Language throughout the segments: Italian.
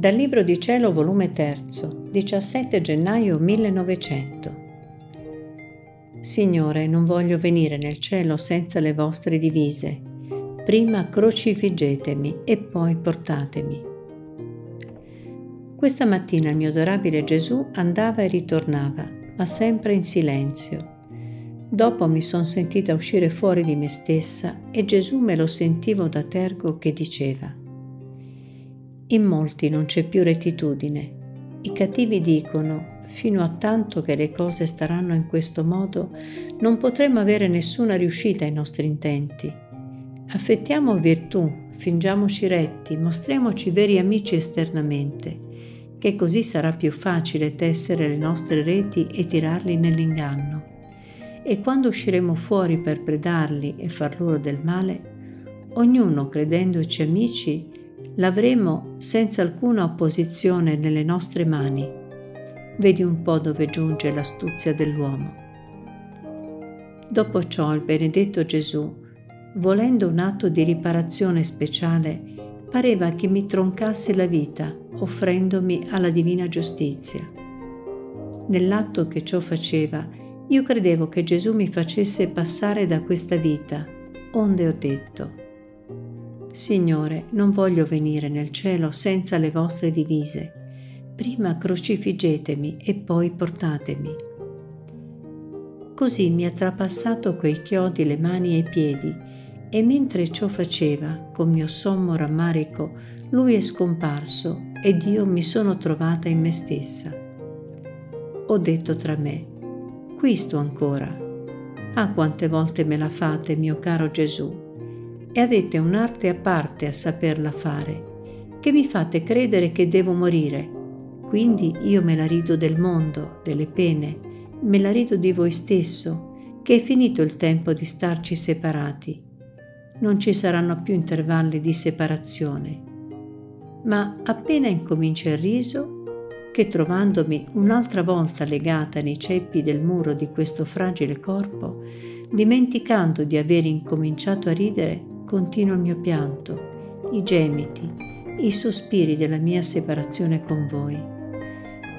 Dal Libro di Cielo, volume 3, 17 gennaio 1900. Signore, non voglio venire nel cielo senza le vostre divise. Prima crocifiggetemi e poi portatemi. Questa mattina il mio adorabile Gesù andava e ritornava, ma sempre in silenzio. Dopo mi son sentita uscire fuori di me stessa e Gesù me lo sentivo da tergo che diceva in molti non c'è più rettitudine. I cattivi dicono, fino a tanto che le cose staranno in questo modo, non potremo avere nessuna riuscita ai nostri intenti. Affettiamo virtù, fingiamoci retti, mostriamoci veri amici esternamente, che così sarà più facile tessere le nostre reti e tirarli nell'inganno. E quando usciremo fuori per predarli e far loro del male, ognuno credendoci amici l'avremo senza alcuna opposizione nelle nostre mani. Vedi un po' dove giunge l'astuzia dell'uomo. Dopo ciò il benedetto Gesù, volendo un atto di riparazione speciale, pareva che mi troncasse la vita, offrendomi alla divina giustizia. Nell'atto che ciò faceva, io credevo che Gesù mi facesse passare da questa vita, onde ho detto, Signore, non voglio venire nel cielo senza le vostre divise. Prima crocifiggetemi e poi portatemi. Così mi ha trapassato quei chiodi le mani e i piedi, e mentre ciò faceva, con mio sommo rammarico, lui è scomparso ed io mi sono trovata in me stessa. Ho detto tra me, qui sto ancora. Ah, quante volte me la fate, mio caro Gesù, e avete un'arte a parte a saperla fare, che mi fate credere che devo morire. Quindi io me la rido del mondo, delle pene, me la rido di voi stesso, che è finito il tempo di starci separati. Non ci saranno più intervalli di separazione. Ma appena incomincia il riso, che trovandomi un'altra volta legata nei ceppi del muro di questo fragile corpo, dimenticando di aver incominciato a ridere, continua il mio pianto, i gemiti, i sospiri della mia separazione con voi.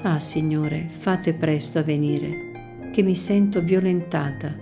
Ah, Signore, fate presto a venire, che mi sento violentata